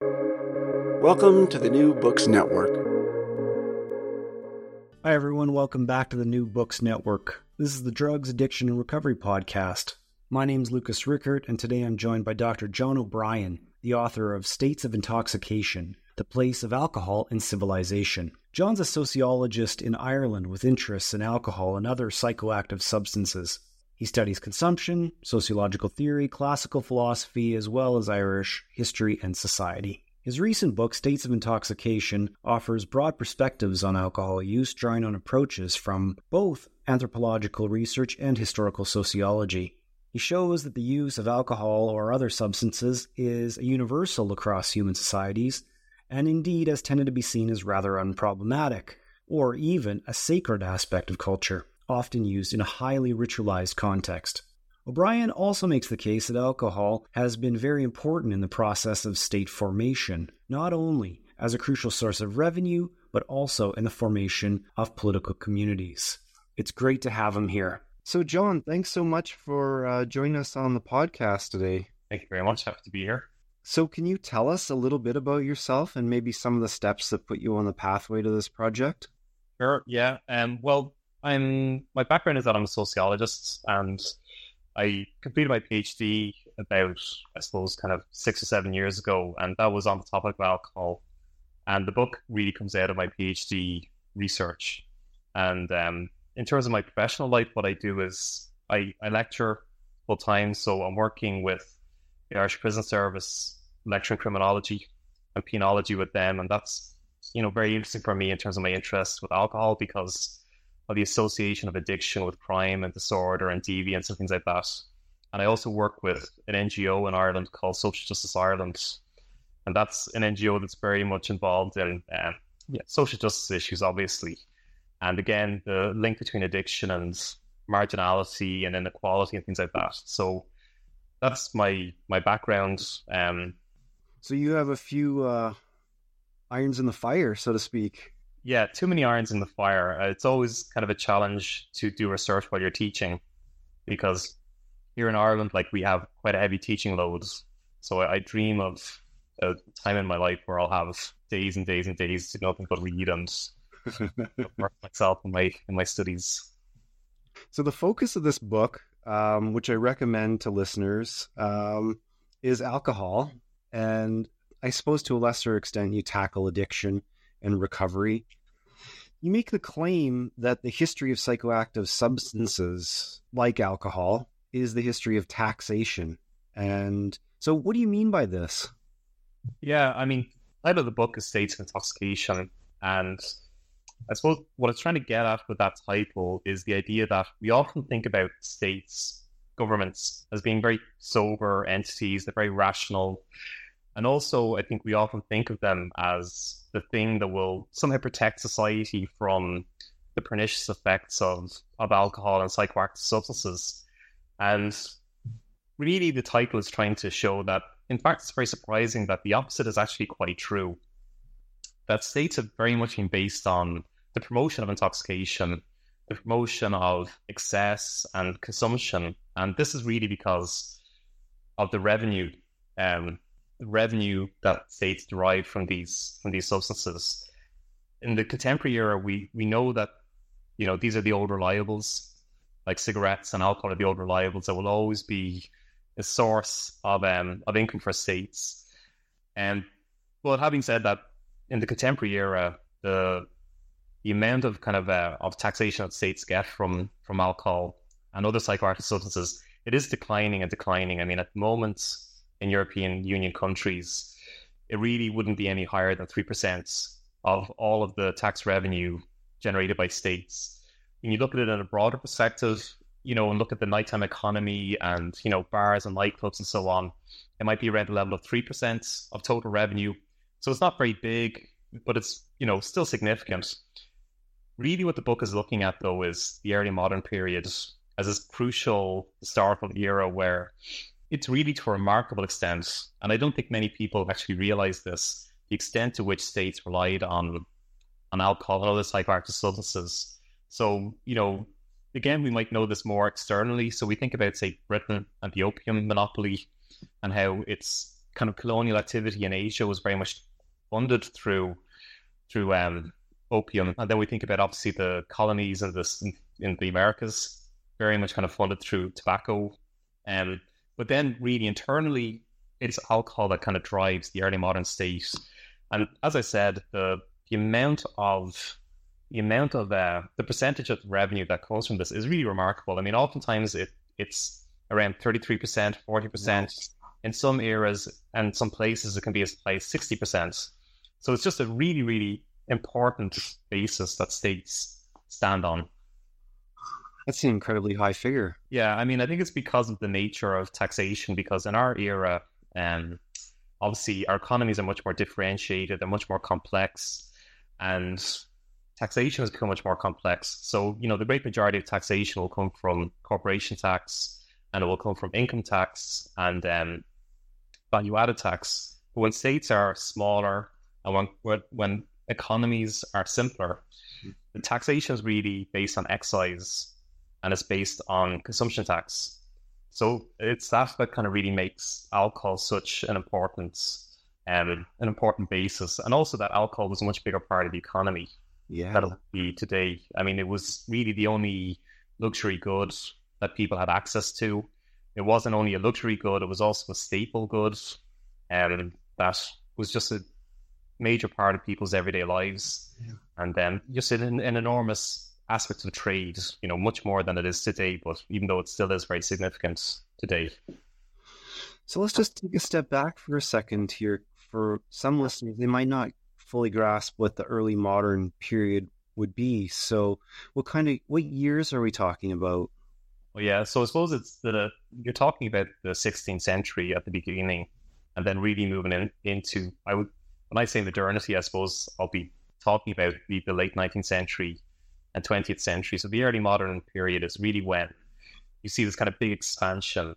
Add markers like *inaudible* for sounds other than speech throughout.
Welcome to the New Books Network. Hi, everyone. Welcome back to the New Books Network. This is the Drugs, Addiction, and Recovery Podcast. My name is Lucas Richert, and today I'm joined by Dr. John O'Brien, the author of States of Intoxication The Place of Alcohol in Civilization. John's a sociologist in Ireland with interests in alcohol and other psychoactive substances. He studies consumption, sociological theory, classical philosophy, as well as Irish history and society. His recent book, States of Intoxication, offers broad perspectives on alcohol use, drawing on approaches from both anthropological research and historical sociology. He shows that the use of alcohol or other substances is universal across human societies, and indeed has tended to be seen as rather unproblematic, or even a sacred aspect of culture, often used in a highly ritualized context. O'Brien also makes the case that alcohol has been very important in the process of state formation, not only as a crucial source of revenue, but also in the formation of political communities. It's great to have him here. So, John, thanks so much for uh, joining us on the podcast today. Thank you very much. Happy to be here. So, can you tell us a little bit about yourself and maybe some of the steps that put you on the pathway to this project? Sure. Yeah. Um. Well, I'm. My background is that I'm a sociologist, and I completed my PhD about, I suppose, kind of six or seven years ago, and that was on the topic of alcohol. And the book really comes out of my PhD research. And um, in terms of my professional life, what I do is I, I lecture full time. So I'm working with the Irish Prison Service, lecturing criminology and penology with them, and that's you know very interesting for me in terms of my interest with alcohol because of the association of addiction with crime and disorder and deviance and things like that. And I also work with an NGO in Ireland called Social Justice Ireland, and that's an NGO that's very much involved in uh, yeah, social justice issues, obviously, and again the link between addiction and marginality and inequality and things like that. So that's my my background. Um, so you have a few uh, irons in the fire, so to speak. Yeah, too many irons in the fire. Uh, it's always kind of a challenge to do research while you're teaching, because here in Ireland, like we have quite a heavy teaching loads. So I, I dream of a time in my life where I'll have days and days and days to nothing but read and *laughs* work myself in my in my studies. So the focus of this book, um, which I recommend to listeners, um, is alcohol, and I suppose to a lesser extent you tackle addiction and recovery. You make the claim that the history of psychoactive substances, like alcohol, is the history of taxation. And so, what do you mean by this? Yeah, I mean, title of the book is States of Intoxication, and I suppose what it's trying to get at with that title is the idea that we often think about states, governments, as being very sober entities, they're very rational. And also, I think we often think of them as the thing that will somehow protect society from the pernicious effects of, of alcohol and psychoactive substances. And really, the title is trying to show that, in fact, it's very surprising that the opposite is actually quite true. That states have very much been based on the promotion of intoxication, the promotion of excess and consumption. And this is really because of the revenue um, revenue that states derive from these from these substances. In the contemporary era, we we know that you know these are the old reliables, like cigarettes and alcohol are the old reliables that will always be a source of um of income for states. And well, having said that, in the contemporary era, the the amount of kind of uh, of taxation that states get from from alcohol and other psychoactive substances, it is declining and declining. I mean, at the moment, in European Union countries, it really wouldn't be any higher than 3% of all of the tax revenue generated by states. When you look at it in a broader perspective, you know, and look at the nighttime economy and, you know, bars and nightclubs and so on, it might be around the level of 3% of total revenue. So it's not very big, but it's, you know, still significant. Really what the book is looking at though is the early modern period as this crucial historical era where it's really to a remarkable extent, and I don't think many people actually realized this, the extent to which states relied on on alcohol and other psychoactive substances. So, you know, again, we might know this more externally. So we think about, say, Britain and the opium monopoly and how its kind of colonial activity in Asia was very much funded through through um, opium. And then we think about obviously the colonies in this in, in the Americas, very much kind of funded through tobacco. Um, but then really internally, it's alcohol that kind of drives the early modern state. And as I said, the the amount of the amount of uh, the percentage of revenue that comes from this is really remarkable. I mean, oftentimes it it's around thirty three percent, forty percent. In some eras and some places, it can be as high as sixty percent. So it's just a really, really important basis that states stand on. That's an incredibly high figure. Yeah, I mean, I think it's because of the nature of taxation. Because in our era, um, obviously our economies are much more differentiated, they're much more complex, and taxation has become much more complex. So, you know, the great majority of taxation will come from corporation tax, and it will come from income tax and um, value added tax. But when states are smaller and when when economies are simpler, the taxation is really based on excise and it's based on consumption tax. So it's that that kind of really makes alcohol such an important um, an important basis, and also that alcohol was a much bigger part of the economy. Yeah, that'll be today. I mean, it was really the only luxury good that people had access to. It wasn't only a luxury good; it was also a staple good, and um, that was just a major part of people's everyday lives. Yeah. And then just an, an enormous aspects of trade, you know, much more than it is today, but even though it still is very significant today. So let's just take a step back for a second here. For some listeners, they might not fully grasp what the early modern period would be. So, what kind of what years are we talking about? Well, yeah. So I suppose it's that uh, you're talking about the 16th century at the beginning, and then really moving in, into I would when I say modernity, I suppose I'll be talking about the, the late 19th century and 20th century. So the early modern period is really when you see this kind of big expansion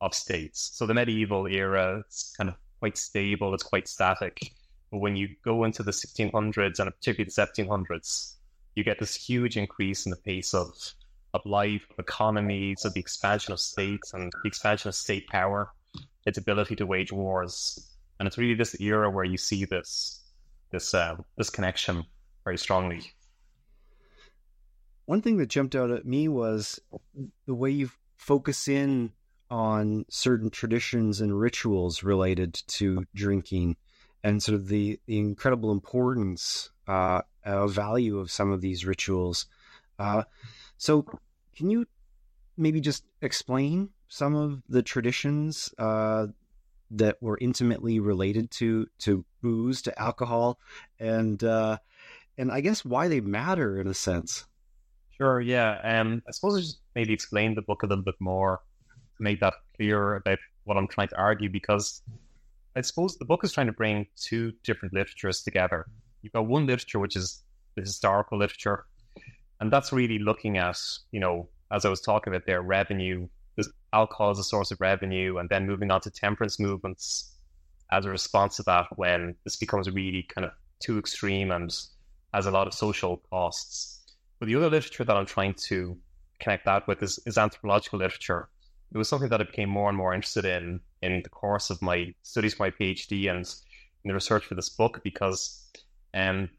of states. So the medieval era, it's kind of quite stable, it's quite static. But when you go into the 1600s and particularly the 1700s, you get this huge increase in the pace of of life, of economies, of the expansion of states and the expansion of state power, its ability to wage wars. And it's really this era where you see this this uh, this connection very strongly. One thing that jumped out at me was the way you focus in on certain traditions and rituals related to drinking and sort of the, the incredible importance uh, value of some of these rituals. Uh, so, can you maybe just explain some of the traditions uh, that were intimately related to to booze, to alcohol, and uh, and I guess why they matter in a sense? Sure, yeah. Um, I suppose I just maybe explain the book a little bit more to make that clear about what I'm trying to argue because I suppose the book is trying to bring two different literatures together. You've got one literature which is the historical literature, and that's really looking at, you know, as I was talking about there, revenue, alcohol as a source of revenue, and then moving on to temperance movements as a response to that when this becomes really kind of too extreme and has a lot of social costs. But the other literature that I'm trying to connect that with is, is anthropological literature. It was something that I became more and more interested in in the course of my studies my PhD and in the research for this book because um,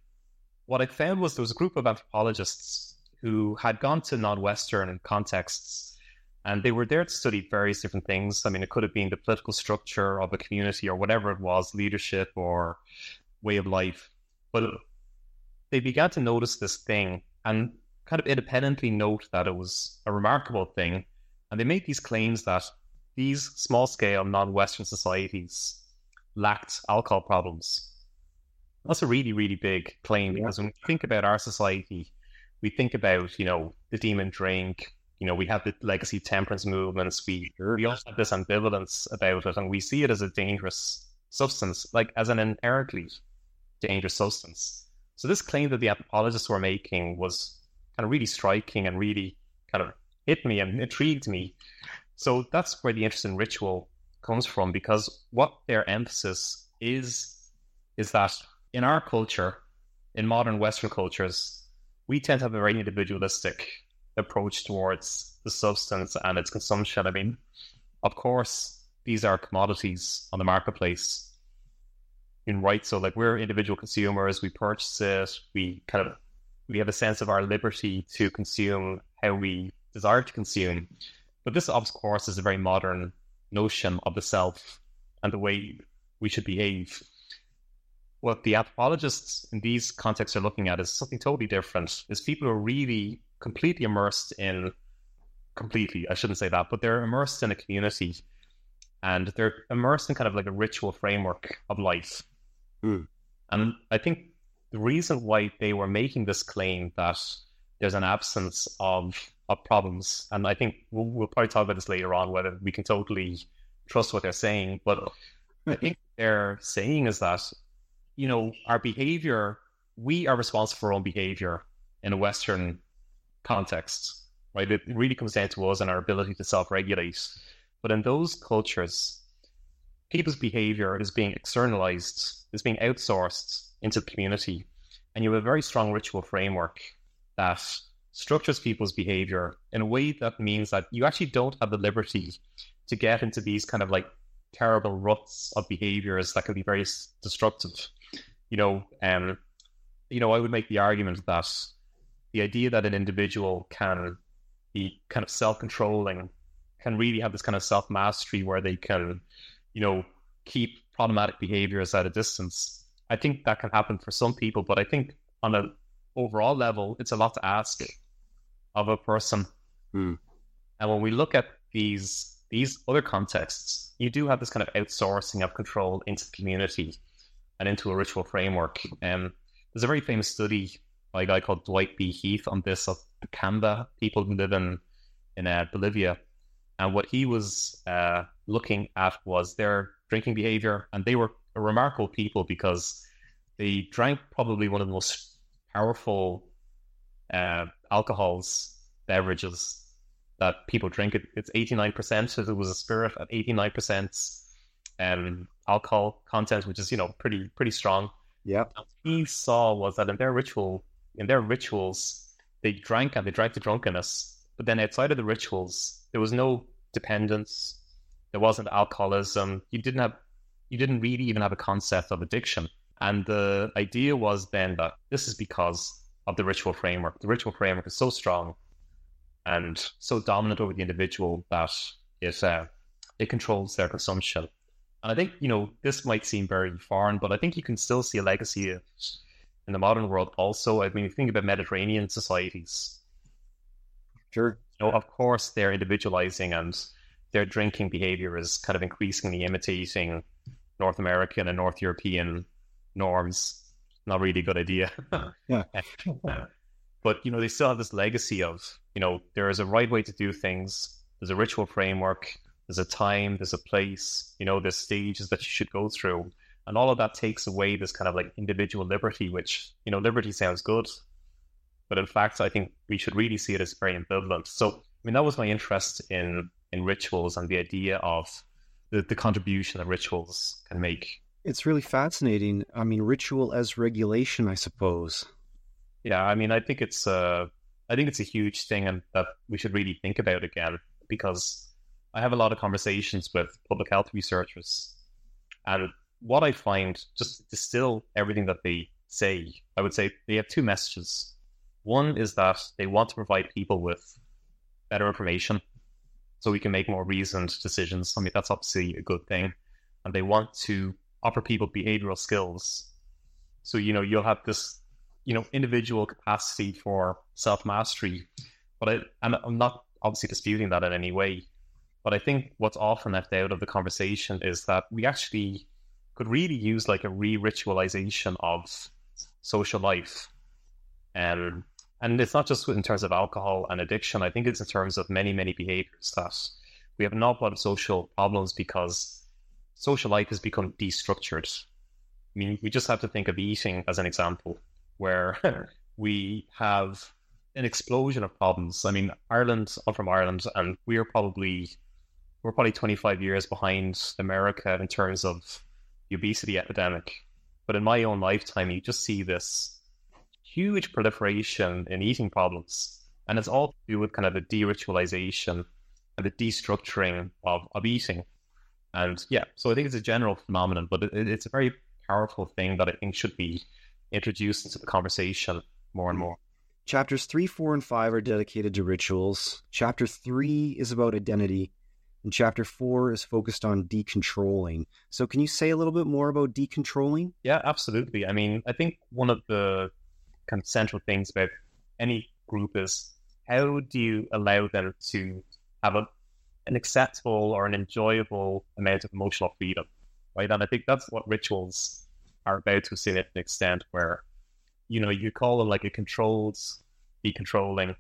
what I found was there was a group of anthropologists who had gone to non-Western contexts and they were there to study various different things. I mean, it could have been the political structure of a community or whatever it was, leadership or way of life. But they began to notice this thing and kind of independently note that it was a remarkable thing. And they made these claims that these small scale non Western societies lacked alcohol problems. That's a really, really big claim because when we think about our society, we think about, you know, the demon drink, You know, we have the legacy temperance movements. We we also have this ambivalence about it, and we see it as a dangerous substance, like as an inherently dangerous substance. So this claim that the anthropologists were making was kind of really striking and really kind of hit me and intrigued me. So that's where the interest in ritual comes from, because what their emphasis is is that in our culture, in modern Western cultures, we tend to have a very individualistic approach towards the substance and its consumption. I mean, of course, these are commodities on the marketplace. In right, so like we're individual consumers, we purchase it, we kind of we have a sense of our liberty to consume how we desire to consume. But this, of course, is a very modern notion of the self and the way we should behave what the anthropologists in these contexts are looking at is something totally different. Is people are really completely immersed in completely, I shouldn't say that, but they're immersed in a community and they're immersed in kind of like a ritual framework of life. Mm. And I think the reason why they were making this claim that there's an absence of of problems, and I think we'll, we'll probably talk about this later on whether we can totally trust what they're saying, but *laughs* I think they're saying is that you know, our behavior, we are responsible for our own behavior in a Western context, right? It really comes down to us and our ability to self regulate. But in those cultures, people's behavior is being externalized, is being outsourced into the community. And you have a very strong ritual framework that structures people's behavior in a way that means that you actually don't have the liberty to get into these kind of like terrible ruts of behaviors that can be very destructive you know, um, you know, I would make the argument that the idea that an individual can be kind of self-controlling, can really have this kind of self-mastery where they can, you know, keep problematic behaviors at a distance. I think that can happen for some people, but I think on an overall level, it's a lot to ask of a person. Mm. And when we look at these these other contexts, you do have this kind of outsourcing of control into the community and into a ritual framework. Um, there's a very famous study by a guy called Dwight B. Heath on this of the Camba people who live in in uh, Bolivia, and what he was uh, looking at was their drinking behavior, and they were a remarkable people because they drank probably one of the most powerful uh, alcohols beverages that people drink. It, it's 89%. So It was a spirit at 89% um, alcohol content, which is you know pretty pretty strong. Yeah. He saw was that in their ritual, in their rituals, they drank and they drank to drunkenness. But then outside of the rituals, there was no dependence. There wasn't alcoholism. You didn't have, you didn't really even have a concept of addiction. And the idea was then that this is because of the ritual framework. The ritual framework is so strong and so dominant over the individual that it uh, it controls their consumption. And I think, you know, this might seem very foreign, but I think you can still see a legacy in the modern world also. I mean, you think about Mediterranean societies. Sure. You know, of course, they're individualizing and their drinking behavior is kind of increasingly imitating North American and North European norms. Not really a good idea. *laughs* yeah. *laughs* but, you know, they still have this legacy of, you know, there is a right way to do things. There's a ritual framework there's a time, there's a place, you know, there's stages that you should go through. And all of that takes away this kind of like individual liberty, which, you know, liberty sounds good. But in fact, I think we should really see it as very ambivalent. So, I mean, that was my interest in in rituals and the idea of the, the contribution that rituals can make. It's really fascinating. I mean, ritual as regulation, I suppose. Yeah, I mean, I think it's uh, I think it's a huge thing, and that we should really think about again because I have a lot of conversations with public health researchers, and what I find, just distill everything that they say, I would say they have two messages. One is that they want to provide people with better information so we can make more reasoned decisions. I mean, that's obviously a good thing. And they want to offer people behavioral skills. So, you know, you'll have this, you know, individual capacity for self mastery. But I, and I'm not obviously disputing that in any way. But I think what's often left out of the conversation is that we actually could really use like a re ritualization of social life. Um, And it's not just in terms of alcohol and addiction. I think it's in terms of many, many behaviors that we have an awful lot of social problems because social life has become destructured. I mean, we just have to think of eating as an example, where *laughs* we have an explosion of problems. I mean, Ireland, I'm from Ireland, and we're probably we're probably 25 years behind America in terms of the obesity epidemic. But in my own lifetime, you just see this huge proliferation in eating problems. And it's all to do with kind of the de ritualization and the destructuring of, of eating. And yeah, so I think it's a general phenomenon, but it, it's a very powerful thing that I think should be introduced into the conversation more and mm. more. Chapters 3, 4, and 5 are dedicated to rituals. Chapter 3 is about identity, and chapter 4 is focused on decontrolling. So, can you say a little bit more about decontrolling? Yeah, absolutely. I mean, I think one of the kind of central things about any group is how do you allow them to have a, an acceptable or an enjoyable amount of emotional freedom, right? And I think that's what rituals are about to a certain extent, where you know, you call them like a controlled decontrolling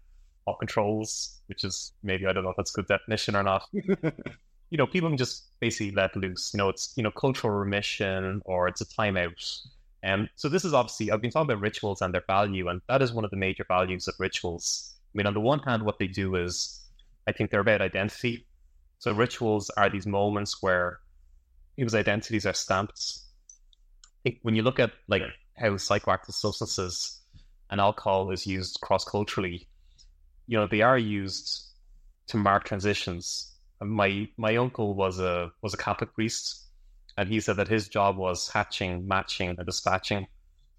of controls, which is maybe I don't know if that's a good definition or not. *laughs* you know, people can just basically let loose. You know, it's you know cultural remission or it's a timeout. And um, so this is obviously I've been talking about rituals and their value, and that is one of the major values of rituals. I mean, on the one hand, what they do is I think they're about identity. So rituals are these moments where people's identities are stamped. When you look at like how psychoactive substances and alcohol is used cross culturally, you know, they are used to mark transitions. My my uncle was a was a Catholic priest, and he said that his job was hatching, matching, and dispatching.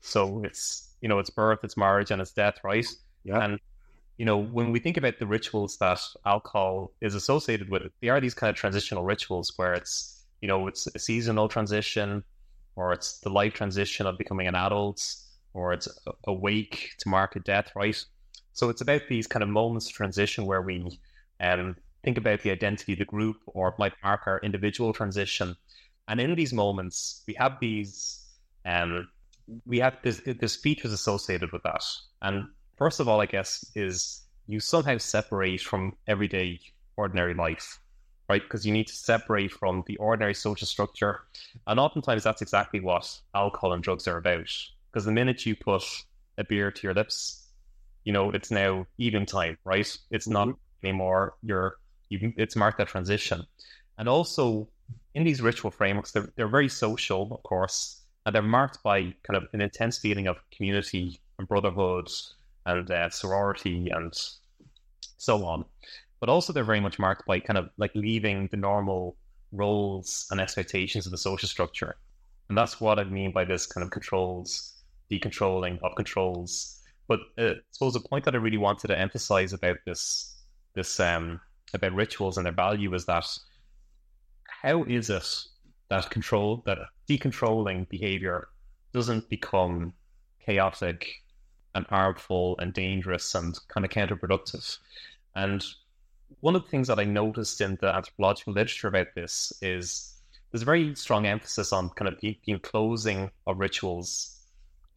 So it's you know it's birth, it's marriage, and it's death, right? Yeah. And you know when we think about the rituals that alcohol is associated with, they are these kind of transitional rituals where it's you know it's a seasonal transition, or it's the life transition of becoming an adult, or it's a wake to mark a death, right? So it's about these kind of moments of transition where we um, think about the identity of the group, or it might mark our individual transition. And in these moments, we have these, um, we have this, this features associated with that. And first of all, I guess, is you somehow separate from everyday ordinary life right? Because you need to separate from the ordinary social structure. And oftentimes that's exactly what alcohol and drugs are about. Because the minute you put a beer to your lips, you know, it's now evening time, right? It's not mm-hmm. anymore you're you it's marked that transition. And also in these ritual frameworks, they're they're very social, of course, and they're marked by kind of an intense feeling of community and brotherhood and uh, sorority and so on but also they're very much marked by kind of like leaving the normal roles and expectations of the social structure. And that's what I mean by this kind of controls, decontrolling of controls. But uh, I suppose the point that I really wanted to emphasize about this, this um, about rituals and their value is that how is it that control, that decontrolling behavior doesn't become chaotic and harmful and dangerous and kind of counterproductive? And one of the things that I noticed in the anthropological literature about this is there's a very strong emphasis on kind of the, enclosing of rituals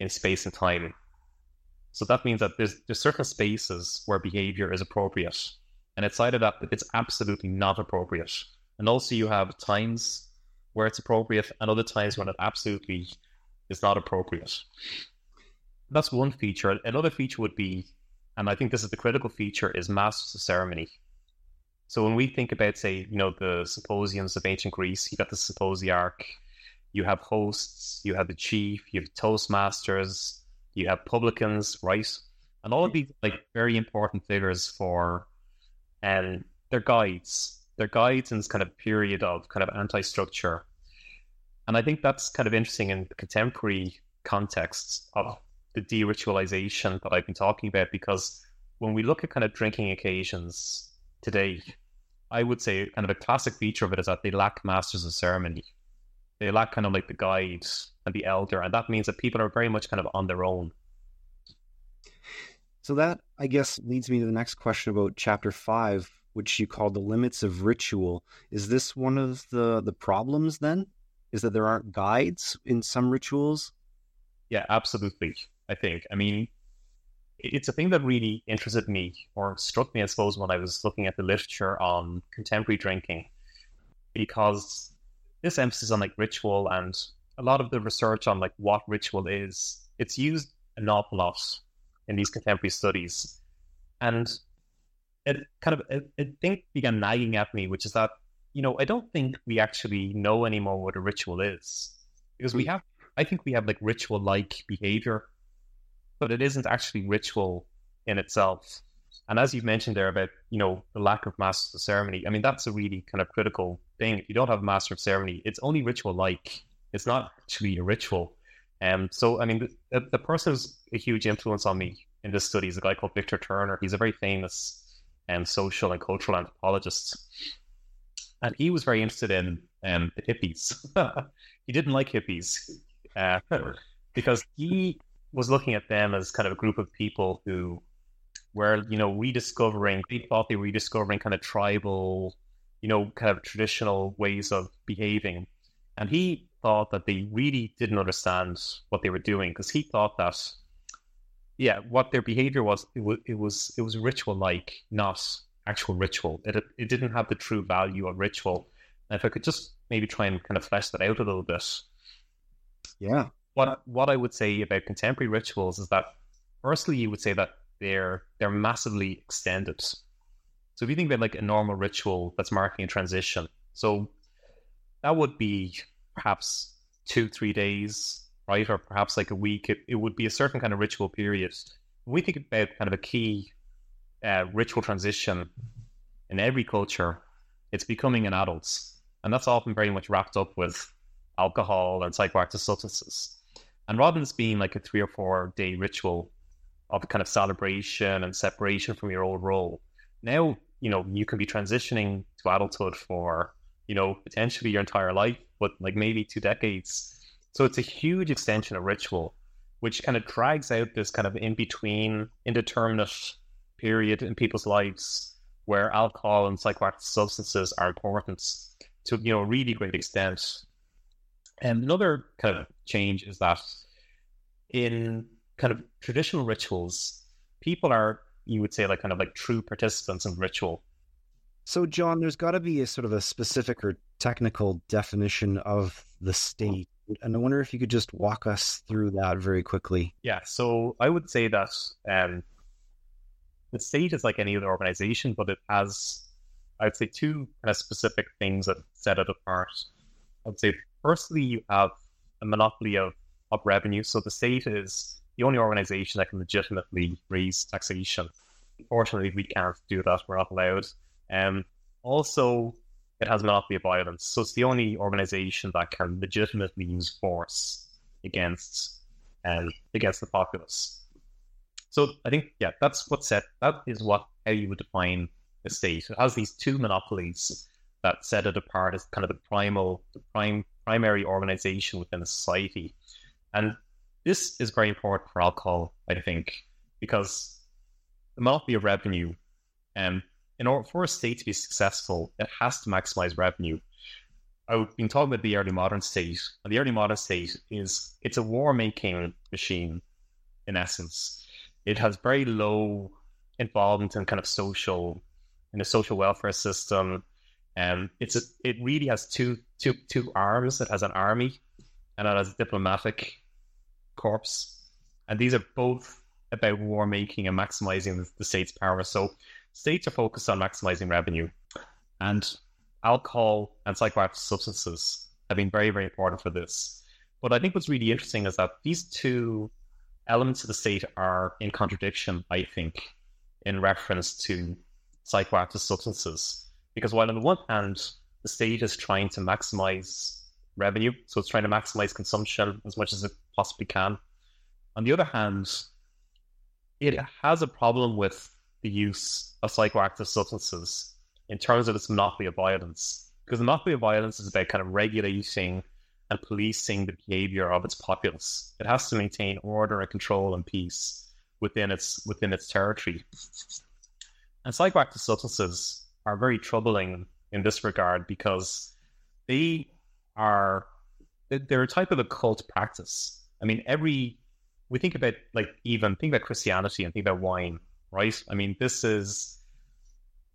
in space and time. So that means that there's there's certain spaces where behavior is appropriate, and outside of that, it's absolutely not appropriate. And also, you have times where it's appropriate, and other times when it absolutely is not appropriate. That's one feature. Another feature would be, and I think this is the critical feature, is masters of ceremony. So when we think about, say, you know, the symposiums of ancient Greece, you got the symposiarch, you have hosts, you have the chief, you have toastmasters, you have publicans, right? And all of these like very important figures for and um, their guides. Their guides in this kind of period of kind of anti-structure. And I think that's kind of interesting in the contemporary context of the de-ritualization that I've been talking about because when we look at kind of drinking occasions today, I would say kind of a classic feature of it is that they lack masters of ceremony. They lack kind of like the guide and the elder, and that means that people are very much kind of on their own. So that I guess leads me to the next question about chapter five, which you call the limits of ritual. Is this one of the the problems then? Is that there aren't guides in some rituals? Yeah, absolutely. I think. I mean, it's a thing that really interested me or struck me, I suppose, when I was looking at the literature on contemporary drinking, because this emphasis on like ritual and a lot of the research on like what ritual is, it's used an awful lot in these contemporary studies, and it kind of it, it thing began nagging at me, which is that you know I don't think we actually know anymore what a ritual is because we have I think we have like ritual like behavior but it isn't actually ritual in itself. And as you've mentioned there about, you know, the lack of master of ceremony, I mean, that's a really kind of critical thing. If you don't have a master of ceremony, it's only ritual like. It's not actually a ritual. Um, so, I mean, the, the person who's a huge influence on me in this study is a guy called Victor Turner. He's a very famous um, social and cultural anthropologists. And he was very interested in um, the hippies. *laughs* he didn't like hippies uh, *laughs* because he was looking at them as kind of a group of people who were, you know, rediscovering, they thought they were rediscovering kind of tribal, you know, kind of traditional ways of behaving. And he thought that they really didn't understand what they were doing because he thought that, yeah, what their behavior was, it was, it was, it was ritual like, not actual ritual. It, it didn't have the true value of ritual. And if I could just maybe try and kind of flesh that out a little bit. Yeah what what I would say about contemporary rituals is that firstly you would say that they're they're massively extended. So if you think about like a normal ritual that's marking a transition, so that would be perhaps two, three days, right? Or perhaps like a week. It, it would be a certain kind of ritual period. When we think about kind of a key uh, ritual transition in every culture, it's becoming an adult. And that's often very much wrapped up with alcohol and psychoactive substances. And rather than being like a three or four day ritual of kind of celebration and separation from your old role, now, you know, you can be transitioning to adulthood for, you know, potentially your entire life, but like maybe two decades. So it's a huge extension of ritual, which kind of drags out this kind of in between, indeterminate period in people's lives where alcohol and psychoactive substances are important to, you know, a really great extent. And another kind of change is that in kind of traditional rituals, people are, you would say, like kind of like true participants in ritual. So, John, there's got to be a sort of a specific or technical definition of the state. And I wonder if you could just walk us through that very quickly. Yeah. So, I would say that um, the state is like any other organization, but it has, I'd say, two kind of specific things that set it apart. I'd say, firstly, you have a monopoly of, of revenue. So the state is the only organization that can legitimately raise taxation. Unfortunately, we can't do that. We're not allowed. Um, also, it has a monopoly of violence. So it's the only organization that can legitimately use force against um, against the populace. So I think yeah, that's what set that is what how you would define the state. It has these two monopolies that set it apart as kind of the primal the prime primary organization within a society. And this is very important for alcohol, I think, because the monopoly of revenue, um, in order for a state to be successful, it has to maximize revenue. I've been talking about the early modern state, and the early modern state is it's a war making machine in essence. It has very low involvement in kind of social in the social welfare system. Um, it's a, it really has two two two arms. It has an army and it has a diplomatic corps, and these are both about war making and maximizing the, the state's power. So states are focused on maximizing revenue, and alcohol and psychoactive substances have been very very important for this. But I think what's really interesting is that these two elements of the state are in contradiction. I think in reference to psychoactive substances because while on the one hand, the state is trying to maximize revenue, so it's trying to maximize consumption as much as it possibly can. On the other hand, it has a problem with the use of psychoactive substances in terms of its monopoly of violence. Because the monopoly of violence is about kind of regulating and policing the behavior of its populace. It has to maintain order and control and peace within its within its territory. And psychoactive substances are very troubling in this regard because they are they're a type of occult practice. I mean, every we think about like even think about Christianity and think about wine, right? I mean, this is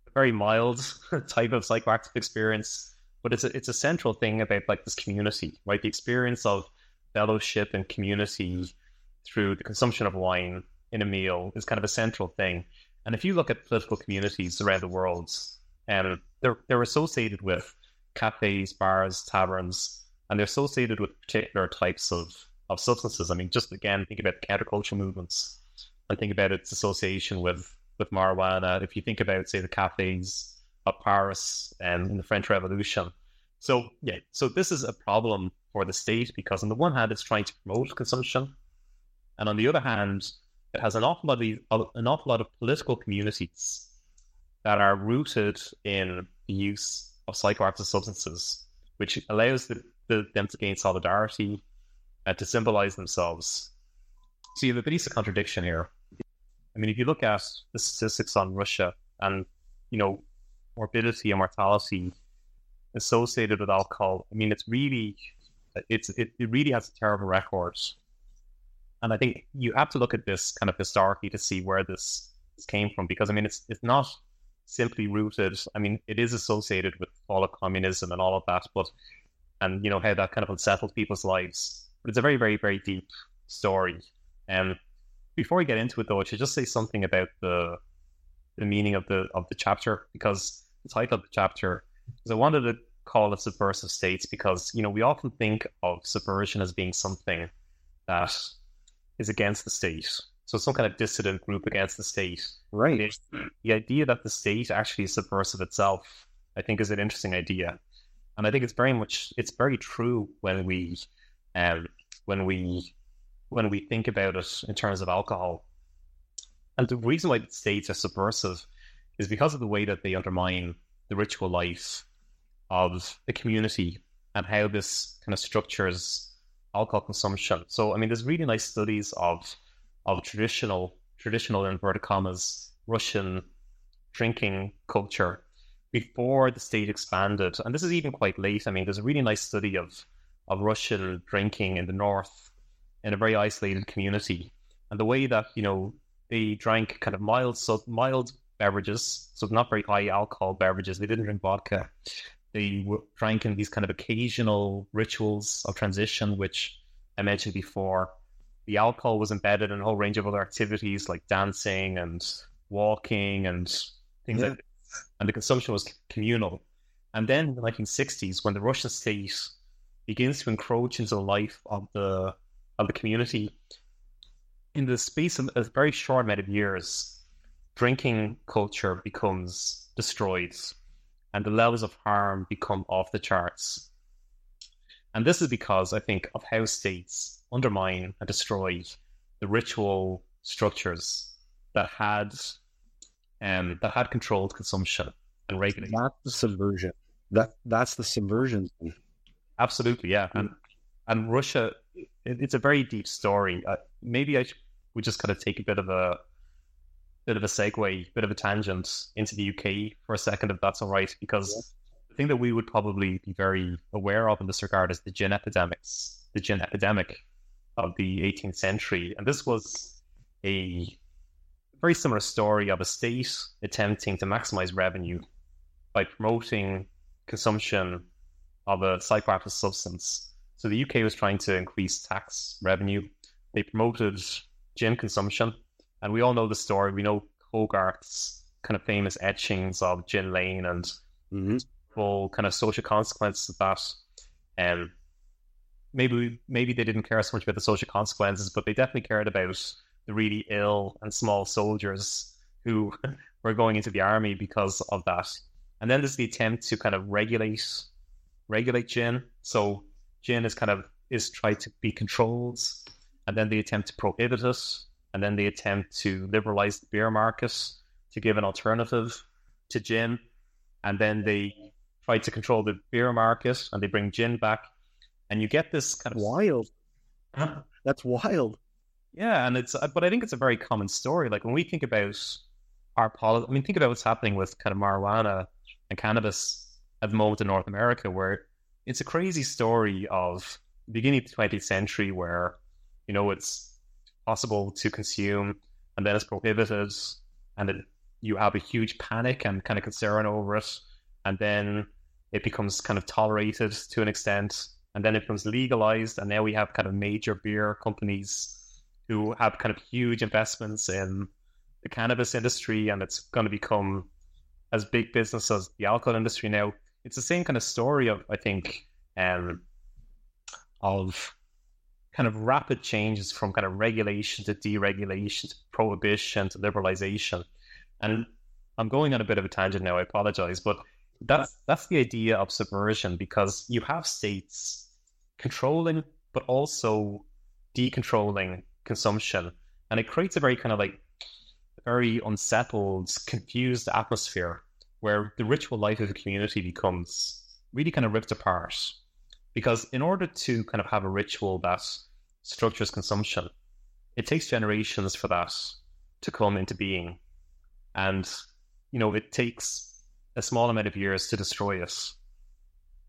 a very mild *laughs* type of psychoactive experience, but it's a, it's a central thing about like this community, right? The experience of fellowship and community through the consumption of wine in a meal is kind of a central thing. And if you look at political communities around the world, um, they're they're associated with cafes, bars, taverns, and they're associated with particular types of, of substances. I mean, just again, think about the counterculture movements and think about its association with, with marijuana. If you think about, say, the cafes of Paris and the French Revolution. So, yeah, so this is a problem for the state because, on the one hand, it's trying to promote consumption, and on the other hand, it has an awful lot of, an awful lot of political communities that are rooted in the use of psychoactive substances, which allows the, the, them to gain solidarity and to symbolize themselves. So you have a basic contradiction here. I mean, if you look at the statistics on Russia and, you know, morbidity and mortality associated with alcohol, I mean, it's really, it's it, it really has a terrible record. And I think you have to look at this kind of historically to see where this, this came from, because I mean, it's it's not simply rooted. I mean, it is associated with fall of communism and all of that, but and you know how that kind of unsettled people's lives. But it's a very, very, very deep story. Um, before we get into it, though, I should just say something about the the meaning of the of the chapter because the title of the chapter is I wanted to call it subversive states because you know we often think of subversion as being something that is against the state so some kind of dissident group against the state. Right. The, the idea that the state actually is subversive itself, I think, is an interesting idea, and I think it's very much it's very true when we, um, when we, when we think about it in terms of alcohol. And the reason why the states are subversive is because of the way that they undermine the ritual life of the community and how this kind of structures alcohol consumption. So, I mean, there's really nice studies of of traditional traditional inverted commas Russian drinking culture before the state expanded. And this is even quite late. I mean, there's a really nice study of of Russian drinking in the north in a very isolated community, and the way that you know they drank kind of mild, so mild beverages, so not very high alcohol beverages. They didn't drink vodka. They were, drank in these kind of occasional rituals of transition, which I mentioned before the alcohol was embedded in a whole range of other activities like dancing and walking and things yeah. like that. And the consumption was communal. And then in the 1960s, when the Russian state begins to encroach into the life of the of the community, in the space of a very short amount of years, drinking culture becomes destroyed, and the levels of harm become off the charts. And this is because I think of how states undermine and destroy the ritual structures that had um, that had controlled consumption and regulated. That's the subversion. That that's the subversion. Absolutely, yeah. And and Russia, it, it's a very deep story. Uh, maybe I we just kind of take a bit of a bit of a segue, bit of a tangent into the UK for a second, if that's all right, because. Yeah. The thing that we would probably be very aware of in this regard is the gin epidemics, the gin epidemic, of the 18th century. And this was a very similar story of a state attempting to maximize revenue by promoting consumption of a psychoactive substance. So the UK was trying to increase tax revenue. They promoted gin consumption. And we all know the story. We know Hogarth's kind of famous etchings of Gin Lane and mm-hmm. full kind of social consequences of that. Um, maybe maybe they didn't care so much about the social consequences, but they definitely cared about the really ill and small soldiers who *laughs* were going into the army because of that. And then there's the attempt to kind of regulate regulate gin. So gin is kind of is tried to be controlled, and then they attempt to prohibit it, and then they attempt to liberalize the beer market to give an alternative to gin, and then they try to control the beer market and they bring gin back and you get this kind of wild. That's wild. Yeah, and it's but I think it's a very common story. Like when we think about our policy, I mean, think about what's happening with kind of marijuana and cannabis at the moment in North America, where it's a crazy story of beginning of the 20th century, where you know it's possible to consume, and then it's prohibited, and it, you have a huge panic and kind of concern over it, and then it becomes kind of tolerated to an extent, and then it becomes legalized, and now we have kind of major beer companies who have kind of huge investments in the cannabis industry, and it's going to become as big business as the alcohol industry now. It's the same kind of story of I think um, of kind of rapid changes from kind of regulation to deregulation to prohibition to liberalization. And I'm going on a bit of a tangent now, I apologize, but that's that's the idea of subversion because you have states controlling but also decontrolling consumption. And it creates a very kind of like very unsettled, confused atmosphere where the ritual life of the community becomes really kind of ripped apart. Because in order to kind of have a ritual that structures consumption, it takes generations for that to come into being. And, you know, it takes a small amount of years to destroy it.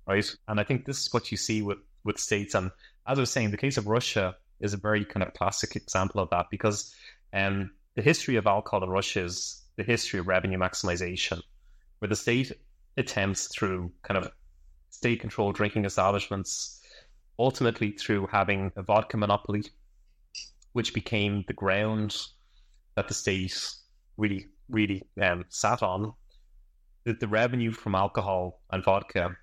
Right. And I think this is what you see with, with states. And as I was saying, the case of Russia is a very kind of classic example of that because um, the history of alcohol in Russia is the history of revenue maximization, where the state attempts through kind of state controlled drinking establishments, ultimately through having a vodka monopoly, which became the ground that the state really, really um, sat on. That the revenue from alcohol and vodka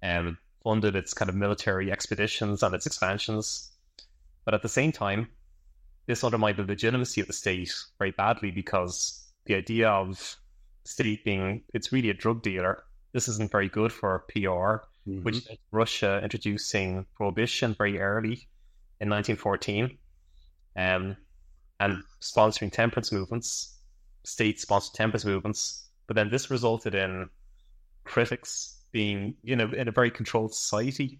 um, funded its kind of military expeditions and its expansions but at the same time, this undermined the legitimacy of the state very badly because the idea of state being it's really a drug dealer. This isn't very good for PR, mm-hmm. which Russia introducing prohibition very early in 1914, um, and sponsoring temperance movements, state-sponsored temperance movements. But then this resulted in critics being, you know, in a very controlled society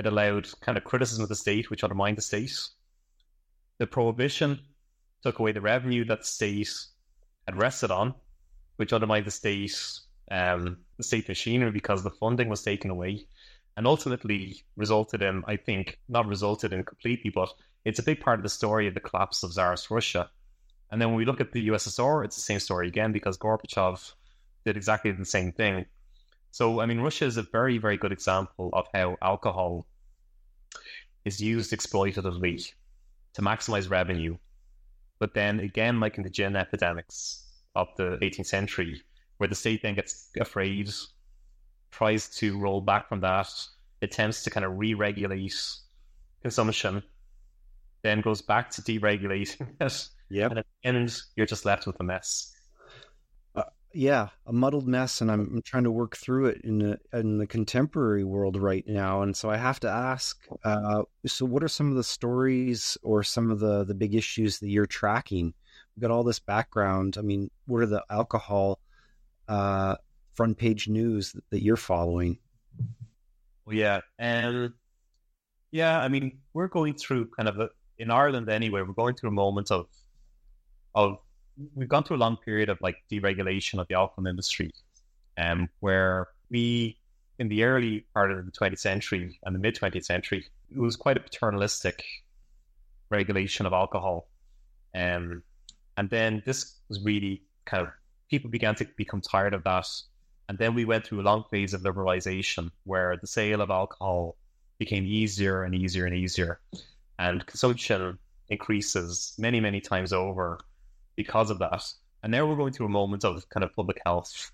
it allowed kind of criticism of the state, which undermined the state. The prohibition took away the revenue that the state had rested on, which undermined the state, um, the state machinery because the funding was taken away, and ultimately resulted in, I think, not resulted in completely, but it's a big part of the story of the collapse of Tsarist Russia. And then when we look at the USSR, it's the same story again because Gorbachev did exactly the same thing. So, I mean, Russia is a very, very good example of how alcohol is used exploitatively to maximize revenue. But then again, like in the gin epidemics of the 18th century, where the state then gets afraid, tries to roll back from that, attempts to kind of re regulate consumption, then goes back to deregulating *laughs* it. Yep. And at the end, you're just left with a mess yeah, a muddled mess, and I'm, I'm, trying to work through it in the in the contemporary world right now. And so I have to ask, uh, so what are some of the stories or some of the the big issues that you're tracking? We've got all this background. I mean, what are the alcohol uh, front page news that, that you're following? Well, yeah, and yeah, I mean, we're going through kind of a, in Ireland anyway. We're going through a moment of of we've gone through a long period of like deregulation of the alcohol industry, um, where we in the early part of the 20th century and the mid 20th century, it was quite a paternalistic regulation of alcohol. Um, and then this was really kind of people began to become tired of that. And then we went through a long phase of liberalization where the sale of alcohol became easier and easier and easier. And consumption increases many, many times over because of that. And now we're going through a moment of kind of public health.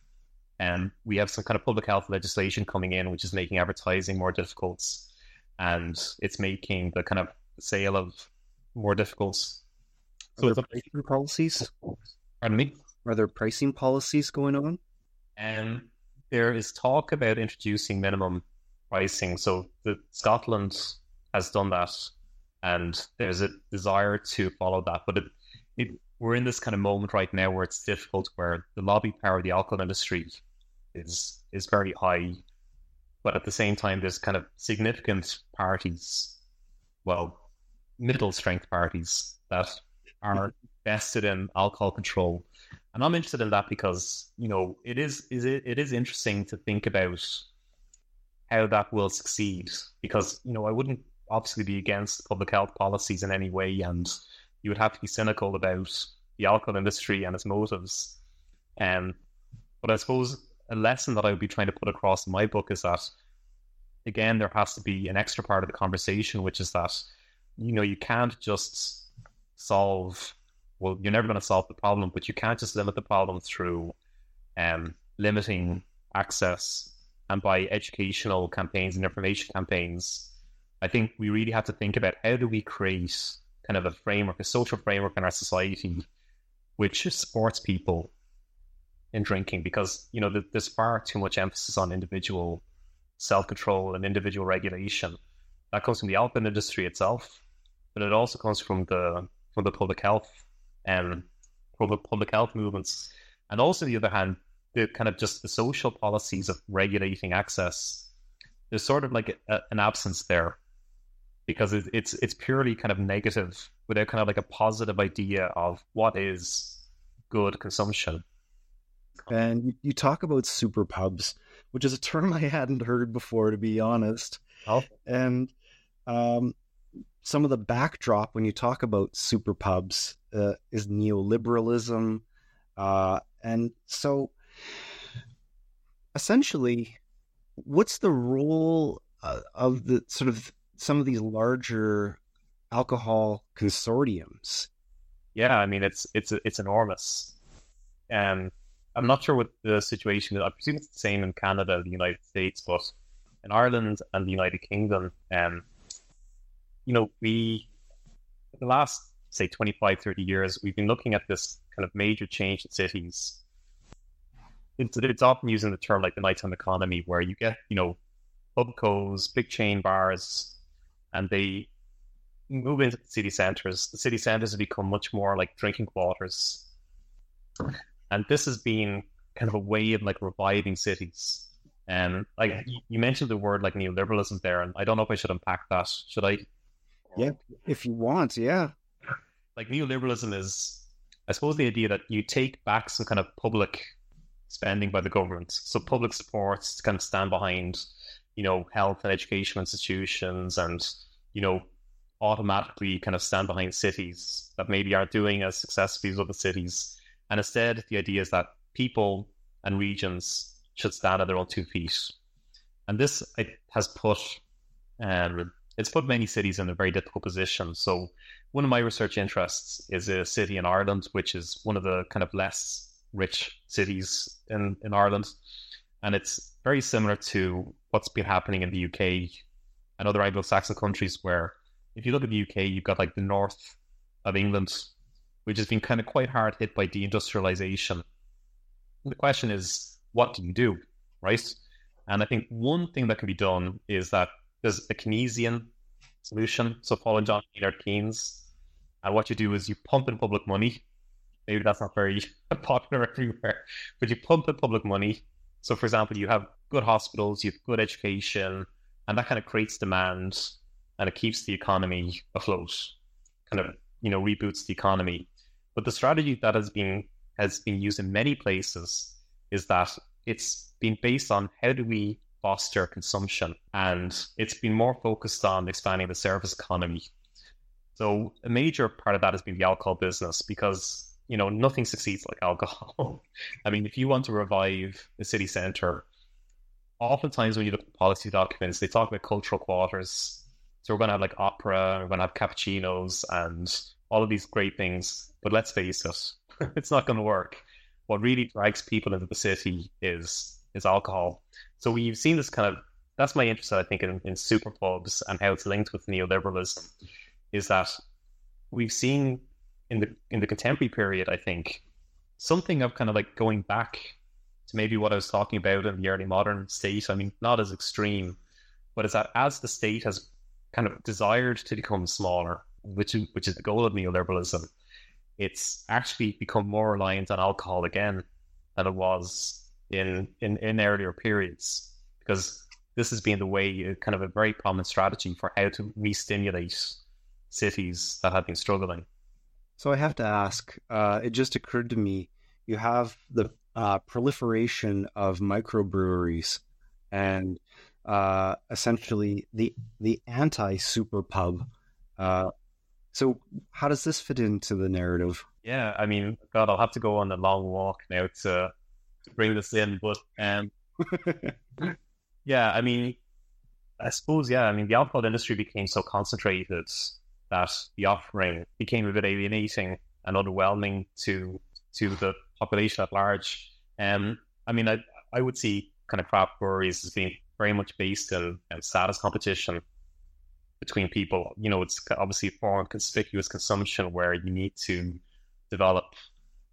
And we have some kind of public health legislation coming in, which is making advertising more difficult. And it's making the kind of sale of more difficult. So Are there pricing policies? Pardon me? Are there pricing policies going on? And there is talk about introducing minimum pricing. So the Scotland has done that, and there's a desire to follow that. But it, it we're in this kind of moment right now where it's difficult, where the lobby power of the alcohol industry is is very high, but at the same time, there's kind of significant parties, well, middle strength parties that are vested in alcohol control, and I'm interested in that because you know it is is it, it is interesting to think about how that will succeed because you know I wouldn't obviously be against public health policies in any way and you would have to be cynical about the alcohol industry and its motives. Um, but I suppose a lesson that I would be trying to put across in my book is that, again, there has to be an extra part of the conversation, which is that, you know, you can't just solve, well, you're never going to solve the problem, but you can't just limit the problem through um, limiting access and by educational campaigns and information campaigns. I think we really have to think about how do we create kind of a framework, a social framework in our society which supports people in drinking because you know there's far too much emphasis on individual self-control and individual regulation that comes from the alcohol industry itself but it also comes from the from the public health and public public health movements and also on the other hand the kind of just the social policies of regulating access there's sort of like a, an absence there because it's it's purely kind of negative without kind of like a positive idea of what is good consumption. And you, you talk about super pubs, which is a term *laughs* I hadn't heard before, to be honest. Oh. And um, some of the backdrop when you talk about super pubs uh, is neoliberalism. Uh, and so essentially, what's the role uh, of the sort of some of these larger alcohol consortiums. Yeah, I mean it's it's it's enormous. Um, I'm not sure what the situation is. I presume it's the same in Canada, the United States, but in Ireland and the United Kingdom, um, you know, we the last say 25, 30 years, we've been looking at this kind of major change in cities. It's, it's often using the term like the nighttime economy, where you get, you know, pubcos, big chain bars, and they move into the city centres. The city centres have become much more like drinking quarters, and this has been kind of a way of like reviving cities. And like you mentioned the word like neoliberalism there, and I don't know if I should unpack that. Should I? Yeah, if you want, yeah. Like neoliberalism is, I suppose, the idea that you take back some kind of public spending by the government, so public supports to kind of stand behind, you know, health and education institutions and you know, automatically kind of stand behind cities that maybe aren't doing as successfully as other cities. And instead, the idea is that people and regions should stand on their own two feet. And this has put um, it's put many cities in a very difficult position. So one of my research interests is a city in Ireland, which is one of the kind of less rich cities in, in Ireland. And it's very similar to what's been happening in the UK and other Anglo-Saxon countries where if you look at the UK, you've got like the north of England, which has been kind of quite hard hit by deindustrialization. The question is, what do you do, right? And I think one thing that can be done is that there's a Keynesian solution. So following John Maynard Keynes, and what you do is you pump in public money. Maybe that's not very *laughs* popular everywhere, but you pump in public money. So, for example, you have good hospitals, you have good education, and that kind of creates demand and it keeps the economy afloat, kind of you know reboots the economy. But the strategy that has been has been used in many places is that it's been based on how do we foster consumption, and it's been more focused on expanding the service economy. So a major part of that has been the alcohol business because you know nothing succeeds like alcohol. *laughs* I mean, if you want to revive the city centre, oftentimes when you look at policy documents, they talk about cultural quarters. So we're going to have like opera, we're going to have cappuccinos and all of these great things. But let's face it, *laughs* it's not going to work. What really drags people into the city is is alcohol. So we've seen this kind of that's my interest, I think, in, in super pubs and how it's linked with neoliberalism. Is that we've seen in the in the contemporary period, I think, something of kind of like going back to maybe what I was talking about in the early modern state. I mean, not as extreme, but is that as the state has kind of desired to become smaller, which which is the goal of neoliberalism, it's actually become more reliant on alcohol again than it was in in, in earlier periods because this has been the way kind of a very prominent strategy for how to re-stimulate cities that have been struggling. So I have to ask. Uh, it just occurred to me: you have the uh, proliferation of microbreweries and uh, essentially the the anti super pub uh, So, how does this fit into the narrative? Yeah, I mean, God, I'll have to go on a long walk now to, to bring this in. But um, yeah, I mean, I suppose, yeah, I mean, the alcohol industry became so concentrated that the offering became a bit alienating and underwhelming to to the population at large. Um, I mean, I I would see kind of craft breweries as being very much based in, in status competition between people. You know, it's obviously a form of conspicuous consumption where you need to develop,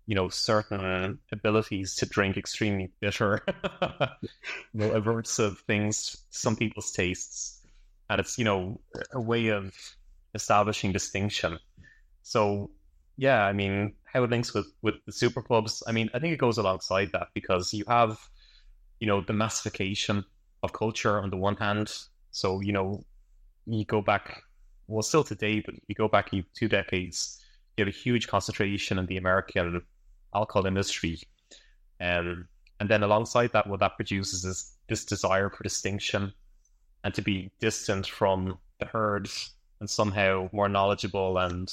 you know, certain uh, abilities to drink extremely bitter, you know, aversive things, some people's tastes. And it's, you know, a way of establishing distinction. So, yeah, I mean, how it links with, with the super clubs, I mean, I think it goes alongside that because you have, you know, the massification of culture on the one hand. So, you know, you go back, well, still today, but you go back two decades, you have a huge concentration in the American alcohol industry. Um, and then alongside that, what that produces is this desire for distinction and to be distant from the herd and somehow more knowledgeable and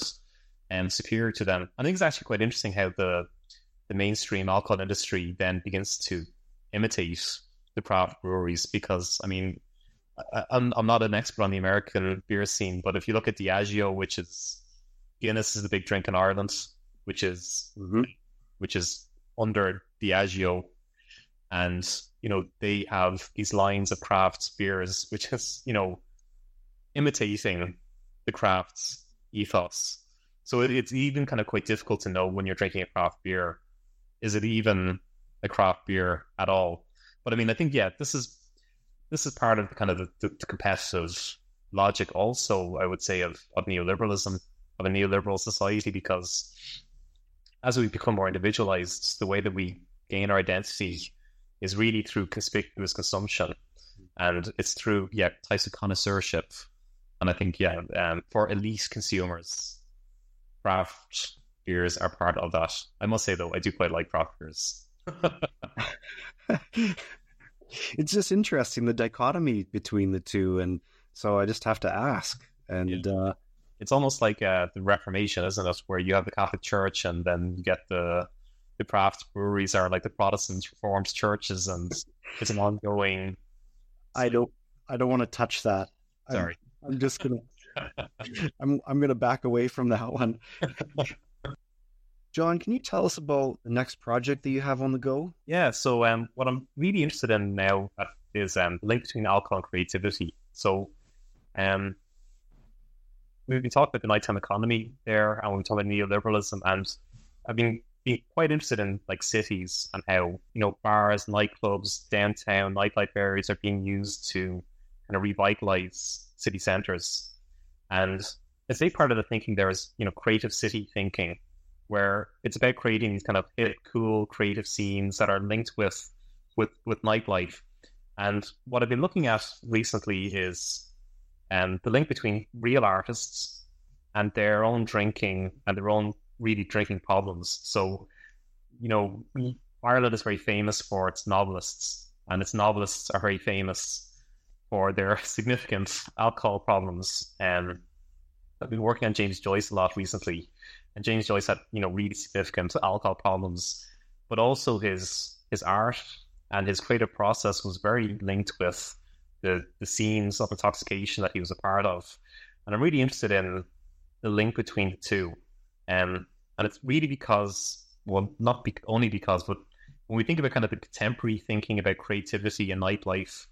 and superior to them. I think it's actually quite interesting how the the mainstream alcohol industry then begins to imitate the craft breweries because I mean I, am I'm not an expert on the American beer scene, but if you look at Diageo, which is Guinness is the big drink in Ireland, which is mm-hmm. Which is under Diageo, and you know they have these lines of craft beers, which is you know imitating the craft's ethos. So it, it's even kind of quite difficult to know when you're drinking a craft beer, is it even a craft beer at all? But I mean, I think yeah, this is this is part of the kind of the, the competitive logic also, I would say, of, of neoliberalism, of a neoliberal society, because as we become more individualized, the way that we gain our identity is really through conspicuous consumption. And it's through, yeah, types of connoisseurship. And I think, yeah, um, for elite consumers, craft beers are part of that. I must say, though, I do quite like craft beers. *laughs* it's just interesting the dichotomy between the two, and so I just have to ask. And yeah. uh, it's almost like uh, the Reformation, isn't it? Where you have the Catholic Church, and then you get the the craft breweries are like the Protestant Reformed churches, and it's an ongoing. I don't. I don't want to touch that. Sorry. I'm, I'm just gonna. *laughs* I'm I'm gonna back away from that one. John, can you tell us about the next project that you have on the go? Yeah, so um, what I'm really interested in now is um, the link between alcohol and creativity. So, um, we've been talking about the nighttime economy there, and we've talked about neoliberalism, and I've been being quite interested in like cities and how you know bars, nightclubs, downtown nightlife areas are being used to kind of revitalize city centers, and a big part of the thinking there is you know creative city thinking where it's about creating these kind of hip, cool, creative scenes that are linked with with with nightlife. And what I've been looking at recently is um, the link between real artists and their own drinking and their own really drinking problems. So, you know, Ireland is very famous for its novelists, and its novelists are very famous for their *laughs* significant alcohol problems. Um, I've been working on James Joyce a lot recently, and James Joyce had, you know, really significant alcohol problems, but also his his art and his creative process was very linked with the the scenes of intoxication that he was a part of. And I'm really interested in the link between the two. Um, and it's really because, well, not be- only because, but when we think about kind of the contemporary thinking about creativity and nightlife,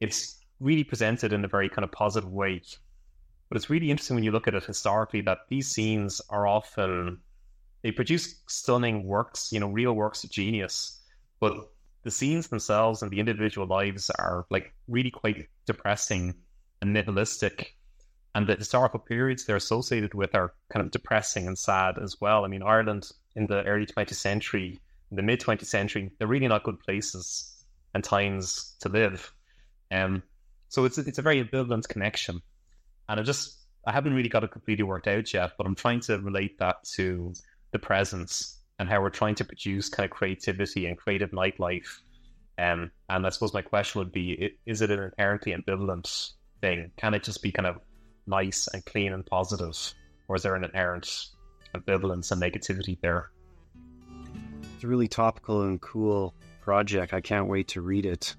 it's really presented in a very kind of positive way. But it's really interesting when you look at it historically that these scenes are often they produce stunning works, you know, real works of genius. But the scenes themselves and the individual lives are like really quite depressing and nihilistic. And the historical periods they're associated with are kind of depressing and sad as well. I mean, Ireland in the early 20th century, in the mid 20th century, they're really not good places and times to live. Um, so it's it's a very ambivalent connection and I just I haven't really got it completely worked out yet, but I'm trying to relate that to the presence and how we're trying to produce kind of creativity and creative nightlife. Um, and I suppose my question would be: Is it an inherently ambivalent thing? Can it just be kind of nice and clean and positive? or is there an inherent ambivalence and negativity there? It's a really topical and cool project. I can't wait to read it.